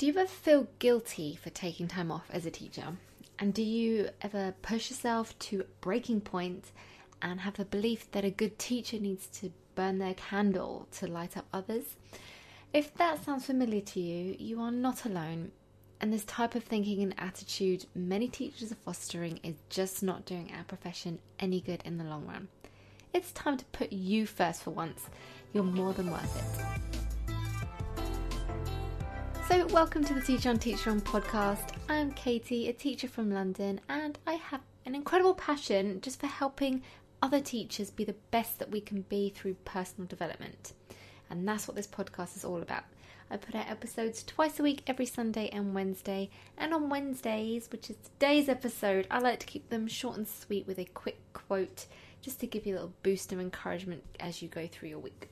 Do you ever feel guilty for taking time off as a teacher? And do you ever push yourself to breaking point and have the belief that a good teacher needs to burn their candle to light up others? If that sounds familiar to you, you are not alone. And this type of thinking and attitude many teachers are fostering is just not doing our profession any good in the long run. It's time to put you first for once. You're more than worth it. So, welcome to the Teacher on Teacher on podcast. I'm Katie, a teacher from London, and I have an incredible passion just for helping other teachers be the best that we can be through personal development. And that's what this podcast is all about. I put out episodes twice a week, every Sunday and Wednesday. And on Wednesdays, which is today's episode, I like to keep them short and sweet with a quick quote just to give you a little boost of encouragement as you go through your week.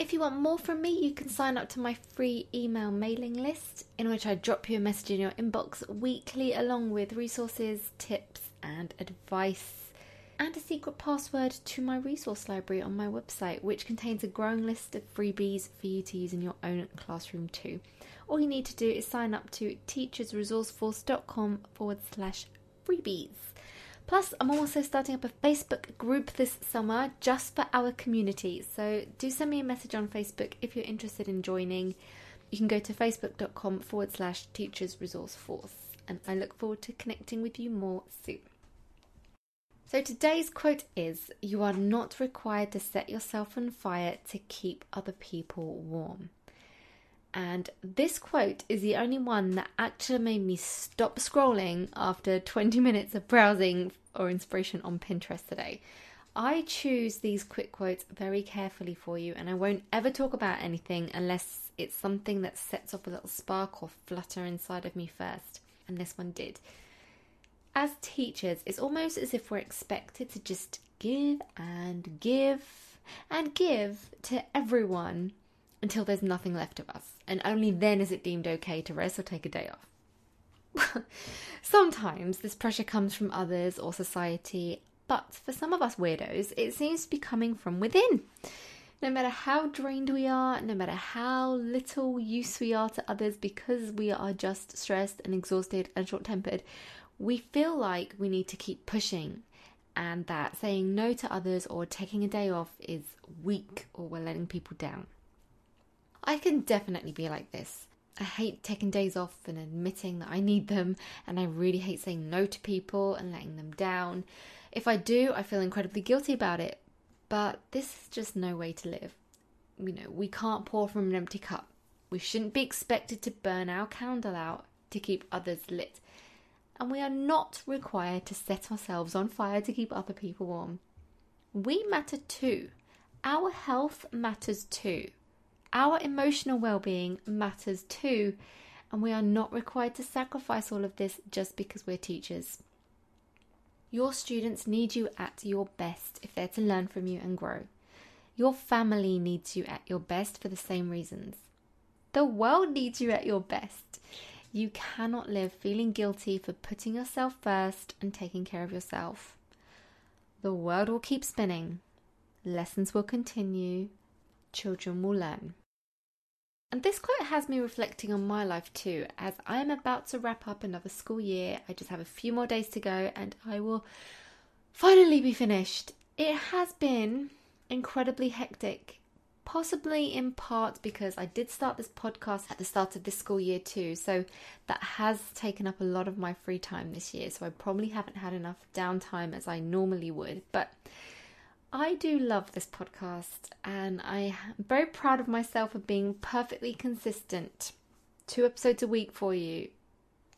If you want more from me, you can sign up to my free email mailing list, in which I drop you a message in your inbox weekly, along with resources, tips, and advice, and a secret password to my resource library on my website, which contains a growing list of freebies for you to use in your own classroom too. All you need to do is sign up to teachersresourceforce.com forward slash freebies. Plus, I'm also starting up a Facebook group this summer just for our community. So do send me a message on Facebook if you're interested in joining. You can go to facebook.com forward slash teachers resource force. And I look forward to connecting with you more soon. So today's quote is You are not required to set yourself on fire to keep other people warm. And this quote is the only one that actually made me stop scrolling after 20 minutes of browsing or inspiration on Pinterest today. I choose these quick quotes very carefully for you, and I won't ever talk about anything unless it's something that sets off a little spark or flutter inside of me first. And this one did. As teachers, it's almost as if we're expected to just give and give and give to everyone until there's nothing left of us, and only then is it deemed okay to rest or take a day off. Sometimes this pressure comes from others or society, but for some of us weirdos, it seems to be coming from within. No matter how drained we are, no matter how little use we are to others because we are just stressed and exhausted and short tempered, we feel like we need to keep pushing and that saying no to others or taking a day off is weak or we're letting people down. I can definitely be like this. I hate taking days off and admitting that I need them, and I really hate saying no to people and letting them down. If I do, I feel incredibly guilty about it, but this is just no way to live. You know, we can't pour from an empty cup. We shouldn't be expected to burn our candle out to keep others lit. And we are not required to set ourselves on fire to keep other people warm. We matter too. Our health matters too. Our emotional well being matters too, and we are not required to sacrifice all of this just because we're teachers. Your students need you at your best if they're to learn from you and grow. Your family needs you at your best for the same reasons. The world needs you at your best. You cannot live feeling guilty for putting yourself first and taking care of yourself. The world will keep spinning. Lessons will continue. Children will learn. And this quote has me reflecting on my life too, as I am about to wrap up another school year. I just have a few more days to go and I will finally be finished. It has been incredibly hectic, possibly in part because I did start this podcast at the start of this school year too, so that has taken up a lot of my free time this year. So I probably haven't had enough downtime as I normally would, but I do love this podcast and I am very proud of myself for being perfectly consistent. Two episodes a week for you,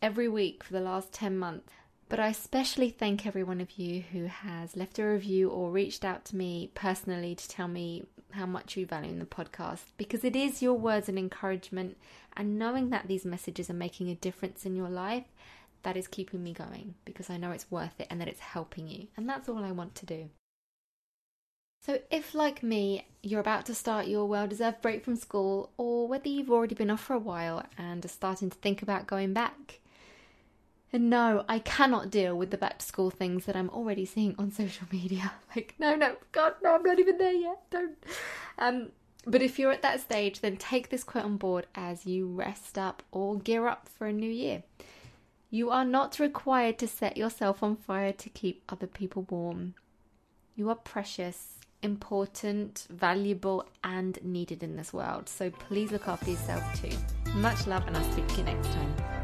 every week for the last 10 months. But I especially thank every one of you who has left a review or reached out to me personally to tell me how much you value the podcast because it is your words and encouragement and knowing that these messages are making a difference in your life that is keeping me going because I know it's worth it and that it's helping you. And that's all I want to do. So, if like me, you're about to start your well deserved break from school, or whether you've already been off for a while and are starting to think about going back, and no, I cannot deal with the back to school things that I'm already seeing on social media. Like, no, no, God, no, I'm not even there yet. Don't. Um, But if you're at that stage, then take this quote on board as you rest up or gear up for a new year. You are not required to set yourself on fire to keep other people warm. You are precious, important, valuable, and needed in this world. So please look after yourself too. Much love, and I'll speak to you next time.